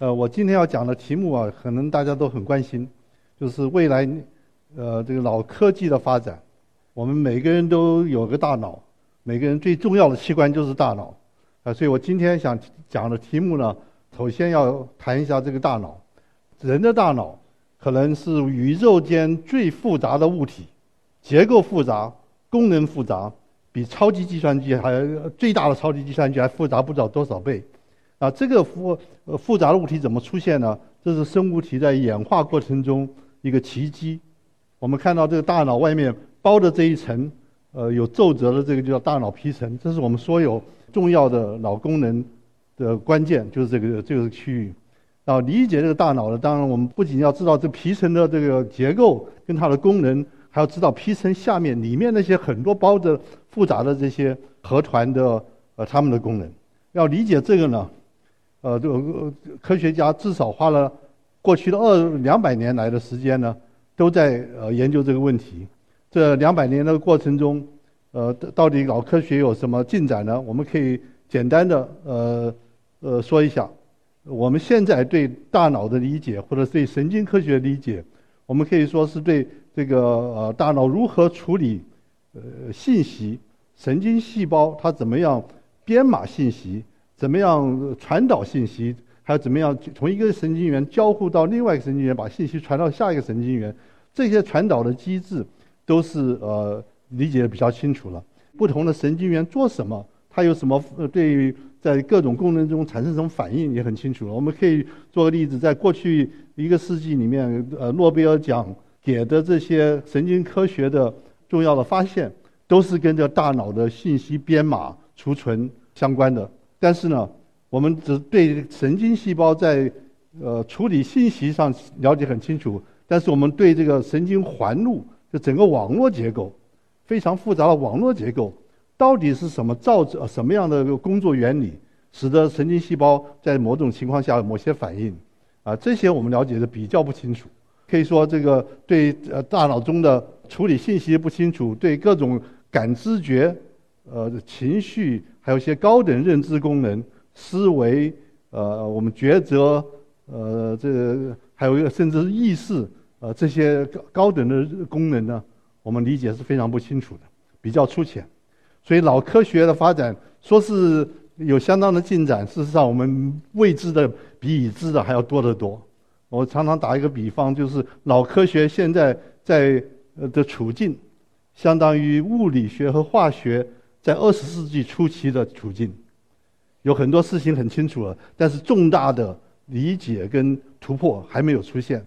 呃，我今天要讲的题目啊，可能大家都很关心，就是未来，呃，这个脑科技的发展。我们每个人都有个大脑，每个人最重要的器官就是大脑，啊，所以我今天想讲的题目呢，首先要谈一下这个大脑。人的大脑可能是宇宙间最复杂的物体，结构复杂，功能复杂。比超级计算机还最大的超级计算机还复杂不知道多少倍，啊，这个复呃复杂的物体怎么出现呢？这是生物体在演化过程中一个奇迹。我们看到这个大脑外面包的这一层，呃，有皱褶的这个就叫大脑皮层，这是我们所有重要的脑功能的关键，就是这个这个区域。啊，理解这个大脑呢，当然我们不仅要知道这皮层的这个结构跟它的功能。还要知道皮层下面、里面那些很多包着复杂的这些核团的呃它们的功能。要理解这个呢，呃，这个科学家至少花了过去的二两百年来的时间呢，都在呃研究这个问题。这两百年的过程中，呃，到底脑科学有什么进展呢？我们可以简单的呃呃说一下，我们现在对大脑的理解，或者对神经科学的理解，我们可以说是对。这个呃，大脑如何处理呃信息？神经细胞它怎么样编码信息？怎么样传导信息？还有怎么样从一个神经元交互到另外一个神经元，把信息传到下一个神经元？这些传导的机制都是呃理解的比较清楚了。不同的神经元做什么？它有什么对于在各种功能中产生什么反应也很清楚了。我们可以做个例子，在过去一个世纪里面，呃，诺贝尔奖。给的这些神经科学的重要的发现，都是跟着大脑的信息编码储存相关的。但是呢，我们只对神经细胞在呃处理信息上了解很清楚，但是我们对这个神经环路就整个网络结构非常复杂的网络结构，到底是什么造成什么样的一个工作原理，使得神经细胞在某种情况下某些反应啊，这些我们了解的比较不清楚。可以说，这个对呃大脑中的处理信息不清楚，对各种感知觉、呃情绪，还有一些高等认知功能、思维，呃我们抉择，呃这还有一个甚至是意识，呃这些高高等的功能呢，我们理解是非常不清楚的，比较粗浅。所以脑科学的发展说是有相当的进展，事实上我们未知的比已知的还要多得多。我常常打一个比方，就是脑科学现在在呃的处境，相当于物理学和化学在二十世纪初期的处境，有很多事情很清楚了，但是重大的理解跟突破还没有出现，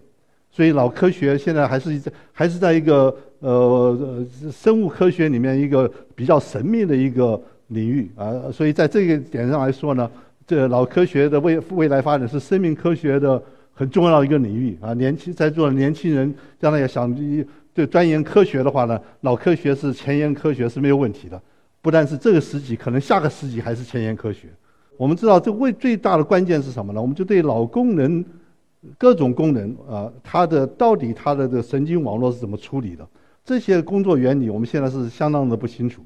所以脑科学现在还是在还是在一个呃生物科学里面一个比较神秘的一个领域啊，所以在这个点上来说呢，这脑科学的未未来发展是生命科学的。很重要一个领域啊，年轻在座的年轻人将来要想对钻研科学的话呢，脑科学是前沿科学是没有问题的。不但是这个世纪，可能下个世纪还是前沿科学。我们知道这为最大的关键是什么呢？我们就对脑功能各种功能啊，它的到底它的这神经网络是怎么处理的？这些工作原理我们现在是相当的不清楚。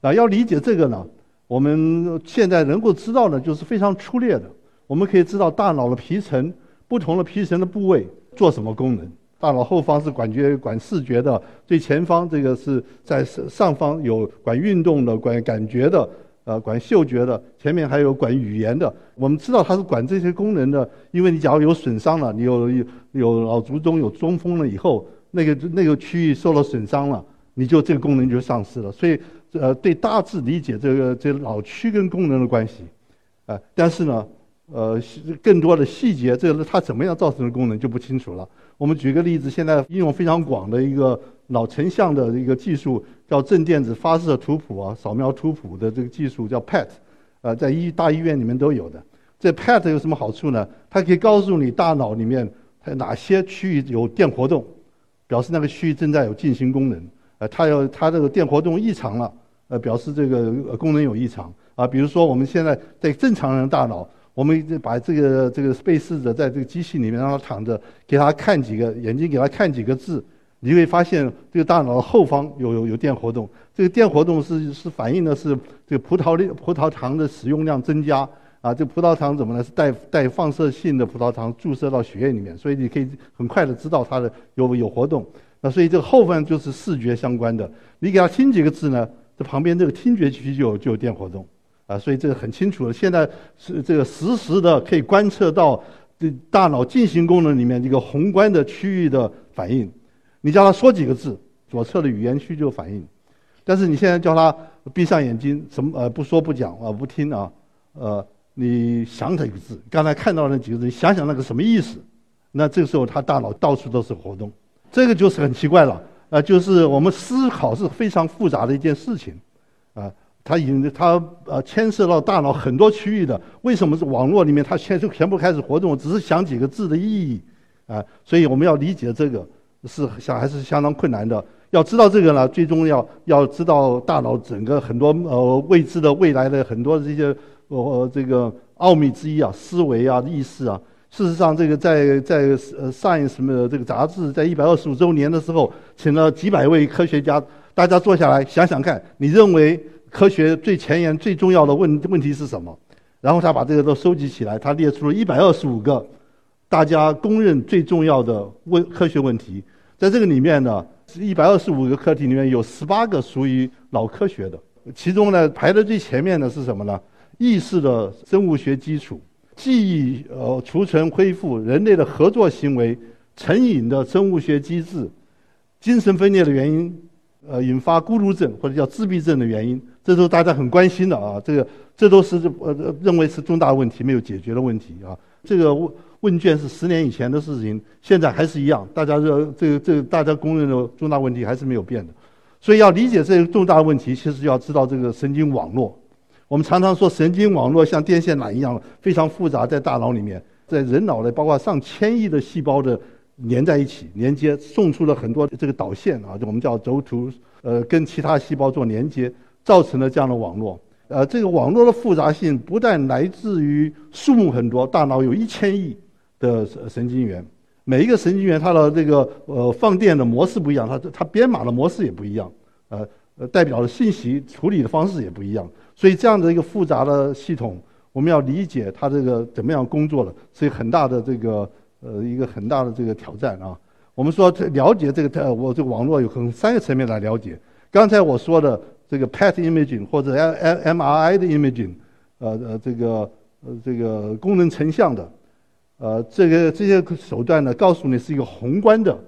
啊，要理解这个呢，我们现在能够知道的就是非常粗略的。我们可以知道大脑的皮层。不同的皮层的部位做什么功能？大脑后方是管觉、管视觉的，最前方这个是在上上方有管运动的、管感觉的，呃，管嗅觉的，前面还有管语言的。我们知道它是管这些功能的，因为你假如有损伤了，你有有脑卒中有中风了以后，那个那个区域受了损伤了，你就这个功能就丧失了。所以，呃，对大致理解这个这脑区跟功能的关系，呃，但是呢。呃，更多的细节，这个它怎么样造成的功能就不清楚了。我们举个例子，现在应用非常广的一个脑成像的一个技术，叫正电子发射图谱啊，扫描图谱的这个技术叫 PET，呃，在医大医院里面都有的。这 PET 有什么好处呢？它可以告诉你大脑里面它哪些区域有电活动，表示那个区域正在有进行功能。呃，它要它这个电活动异常了，呃，表示这个功能有异常。啊，比如说我们现在在正常人大脑，我们把这个这个被试者在这个机器里面让他躺着，给他看几个眼睛，给他看几个字，你会发现这个大脑的后方有有有电活动。这个电活动是是反映的是这个葡萄的葡萄糖的使用量增加。啊，这葡萄糖怎么呢？是带带放射性的葡萄糖注射到血液里面，所以你可以很快的知道它的有有活动。那所以这个后方就是视觉相关的。你给他听几个字呢？这旁边这个听觉区就有就有电活动。啊，所以这个很清楚了。现在是这个实时的可以观测到这大脑进行功能里面这个宏观的区域的反应。你叫他说几个字，左侧的语言区就反应。但是你现在叫他闭上眼睛，什么呃不说不讲啊不听啊，呃。你想他一个字，刚才看到那几个字，你想想那个什么意思？那这个时候他大脑到处都是活动，这个就是很奇怪了。啊，就是我们思考是非常复杂的一件事情，啊，它引它呃牵涉到大脑很多区域的。为什么是网络里面它全全部开始活动？只是想几个字的意义，啊，所以我们要理解这个是想还是相当困难的。要知道这个呢，最终要要知道大脑整个很多呃未知的未来的很多这些。呃，这个奥秘之一啊，思维啊，意识啊。事实上，这个在在呃《Science》什么这个杂志在一百二十五周年的时候，请了几百位科学家，大家坐下来想想看，你认为科学最前沿、最重要的问问题是什么？然后他把这个都收集起来，他列出了一百二十五个大家公认最重要的问科学问题。在这个里面呢，一百二十五个课题里面有十八个属于脑科学的，其中呢排在最前面的是什么呢？意识的生物学基础、记忆、呃储存、恢复、人类的合作行为、成瘾的生物学机制、精神分裂的原因、呃引发孤独症或者叫自闭症的原因，这都是大家很关心的啊。这个这都是呃认为是重大问题没有解决的问题啊。这个问问卷是十年以前的事情，现在还是一样，大家这这个这个大家公认的重大问题还是没有变的。所以要理解这个重大问题，其实要知道这个神经网络。我们常常说神经网络像电线缆一样非常复杂，在大脑里面，在人脑的包括上千亿的细胞的连在一起连接，送出了很多这个导线啊，我们叫轴突，呃，跟其他细胞做连接，造成了这样的网络。呃，这个网络的复杂性不但来自于数目很多，大脑有一千亿的神经元，每一个神经元它的这个呃放电的模式不一样，它它编码的模式也不一样，呃呃，代表的信息处理的方式也不一样。所以这样的一个复杂的系统，我们要理解它这个怎么样工作的，是很大的这个呃一个很大的这个挑战啊。我们说了解这个，我这个网络有从三个层面来了解。刚才我说的这个 PET imaging 或者 M MRI 的 imaging，呃呃这个呃这个功能成像的，呃这个这些手段呢，告诉你是一个宏观的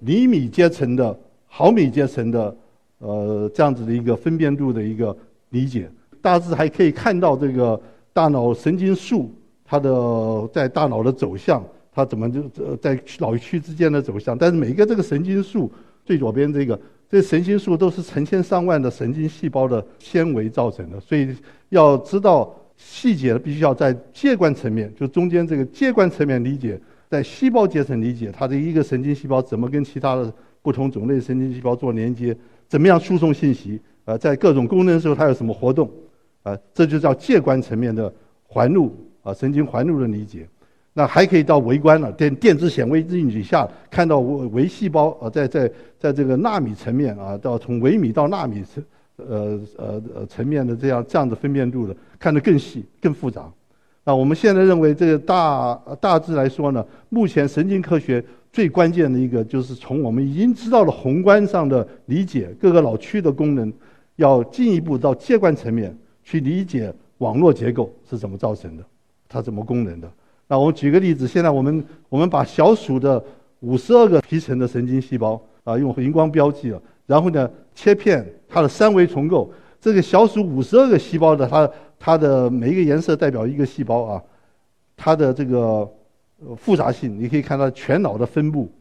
厘米阶层的、毫米阶层的，呃这样子的一个分辨度的一个理解。大致还可以看到这个大脑神经束，它的在大脑的走向，它怎么就在脑区之间的走向。但是每一个这个神经束，最左边这个，这神经束都是成千上万的神经细胞的纤维造成的。所以要知道细节，必须要在介观层面，就中间这个介观层面理解，在细胞阶层理解它的一个神经细胞怎么跟其他的不同种类神经细胞做连接，怎么样输送信息，呃，在各种功能的时候它有什么活动。啊，这就叫介观层面的环路啊，神经环路的理解。那还可以到微观了，电电子显微镜底下看到微微细胞啊，在在在这个纳米层面啊，到从微米到纳米层，呃呃呃层面的这样这样的分辨度的，看得更细更复杂。那我们现在认为这个大大致来说呢，目前神经科学最关键的一个就是从我们已经知道的宏观上的理解各个脑区的功能，要进一步到介观层面。去理解网络结构是怎么造成的，它怎么功能的？那我们举个例子，现在我们我们把小鼠的五十二个皮层的神经细胞啊，用荧光标记了，然后呢切片它的三维重构，这个小鼠五十二个细胞的它它的每一个颜色代表一个细胞啊，它的这个复杂性你可以看到全脑的分布，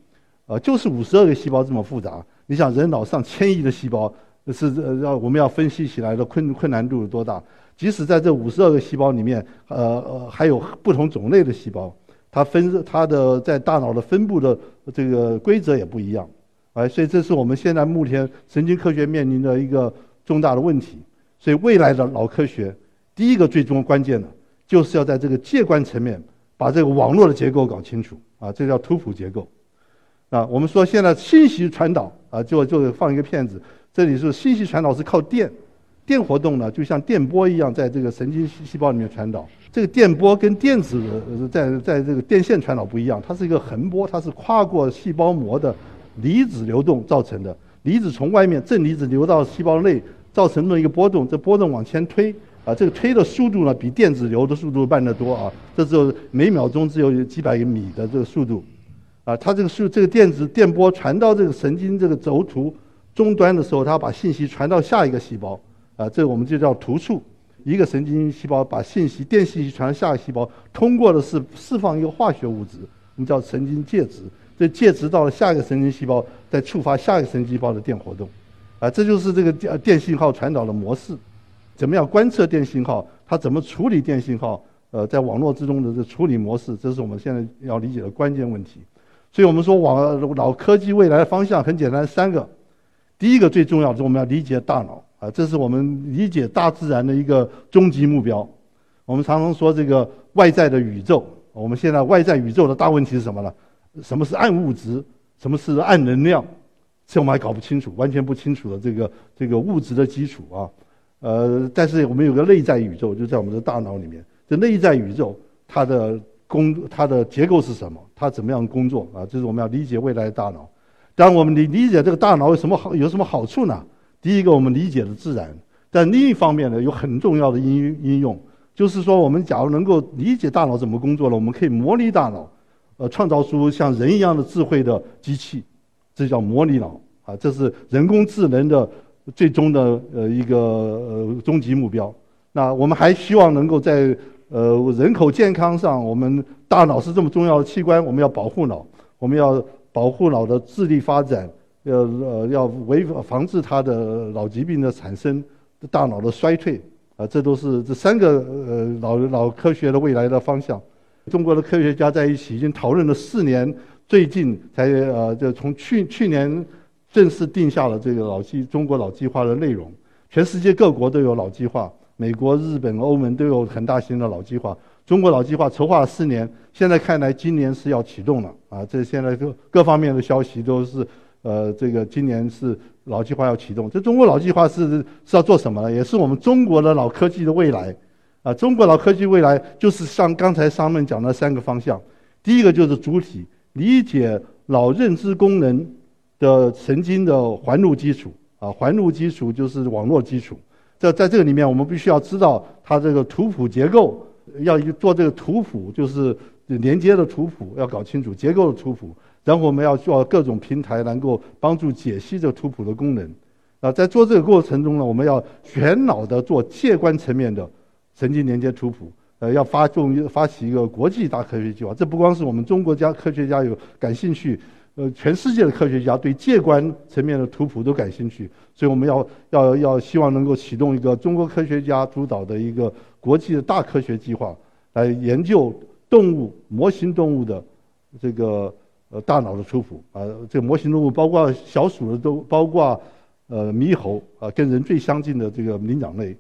呃，就是五十二个细胞这么复杂。你想人脑上千亿的细胞。是呃，要我们要分析起来的困困难度有多大？即使在这五十二个细胞里面，呃呃，还有不同种类的细胞，它。分它的在大脑的分布的这个规则也不一样，哎，所以这是我们现在目前神经科学面临的一个重大的问题。所以未来的脑科学，第一个最终关键的，就是要在这个介观层面把这个网络的结构搞清楚啊，这叫图谱结构。啊，我们说现在信息传导啊，就就放一个片子，这里是信息传导是靠电，电活动呢就像电波一样在这个神经细胞里面传导。这个电波跟电子在在这个电线传导不一样，它是一个横波，它是跨过细胞膜的离子流动造成的。离子从外面正离子流到细胞内，造成了一个波动，这波动往前推啊，这个推的速度呢比电子流的速度慢得多啊，这只有每秒钟只有几百米的这个速度。啊，它这个速这个电子电波传到这个神经这个轴突终端的时候，它把信息传到下一个细胞，啊，这我们就叫突触。一个神经细胞把信息电信息传到下个细胞，通过的是释放一个化学物质，我们叫神经介质。这介质到了下一个神经细胞，再触发下一个神经细胞的电活动，啊，这就是这个电电信号传导的模式。怎么样观测电信号？它怎么处理电信号？呃，在网络之中的这处理模式，这是我们现在要理解的关键问题。所以我们说网脑科技未来的方向很简单，三个。第一个最重要的是我们要理解大脑啊，这是我们理解大自然的一个终极目标。我们常常说这个外在的宇宙，我们现在外在宇宙的大问题是什么呢？什么是暗物质？什么是暗能量？这我们还搞不清楚，完全不清楚的这个这个物质的基础啊。呃，但是我们有个内在宇宙，就在我们的大脑里面。这内在宇宙它的。工它的结构是什么？它怎么样工作啊？这是我们要理解未来的大脑。当然，我们理理解这个大脑有什么好有什么好处呢？第一个，我们理解的自然；但另一方面呢，有很重要的应应用，就是说，我们假如能够理解大脑怎么工作了，我们可以模拟大脑，呃，创造出像人一样的智慧的机器，这叫模拟脑啊。这是人工智能的最终的呃一个呃终极目标。那我们还希望能够在。呃，人口健康上，我们大脑是这么重要的器官，我们要保护脑，我们要保护脑的智力发展，要呃要违防治它的脑疾病的产生，大脑的衰退，啊，这都是这三个呃脑脑科学的未来的方向。中国的科学家在一起已经讨论了四年，最近才呃就从去去年正式定下了这个脑计中国脑计划的内容，全世界各国都有脑计划。美国、日本、欧盟都有很大型的老计划，中国老计划筹划了四年，现在看来今年是要启动了啊！这现在各各方面的消息都是，呃，这个今年是老计划要启动。这中国老计划是是要做什么呢？也是我们中国的老科技的未来啊！中国老科技未来就是像刚才上面讲的三个方向，第一个就是主体理解脑认知功能的神经的环路基础啊，环路基础就是网络基础。在在这个里面，我们必须要知道它这个图谱结构，要做这个图谱，就是连接的图谱要搞清楚结构的图谱，然后我们要做各种平台能够帮助解析这个图谱的功能。啊，在做这个过程中呢，我们要全脑的做介观层面的神经连接图谱，呃，要发动发起一个国际大科学计划。这不光是我们中国家科学家有感兴趣。呃，全世界的科学家对介观层面的图谱都感兴趣，所以我们要要要希望能够启动一个中国科学家主导的一个国际的大科学计划，来研究动物模型动物的这个呃大脑的图谱啊，这个模型动物包括小鼠的都包括呃猕猴啊，跟人最相近的这个灵长类。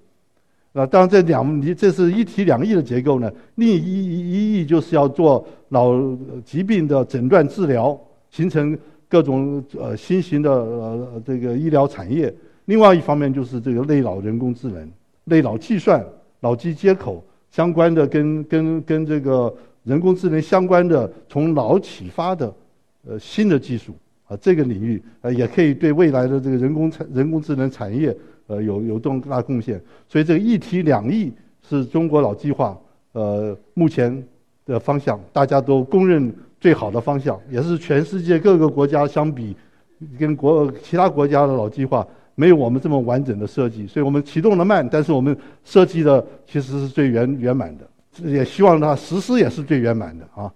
那当然这两你这是一体两翼的结构呢，另一一翼就是要做脑疾病的诊断治疗。形成各种呃新型的呃这个医疗产业。另外一方面就是这个类脑人工智能、类脑计算、脑机接口相关的，跟跟跟这个人工智能相关的，从脑启发的呃新的技术啊，这个领域呃也可以对未来的这个人工产人工智能产业呃有有重大贡献。所以这个一体两翼是中国老计划呃目前的方向，大家都公认。最好的方向，也是全世界各个国家相比，跟国其他国家的老计划没有我们这么完整的设计，所以我们启动的慢，但是我们设计的其实是最圆圆满的，也希望它实施也是最圆满的啊。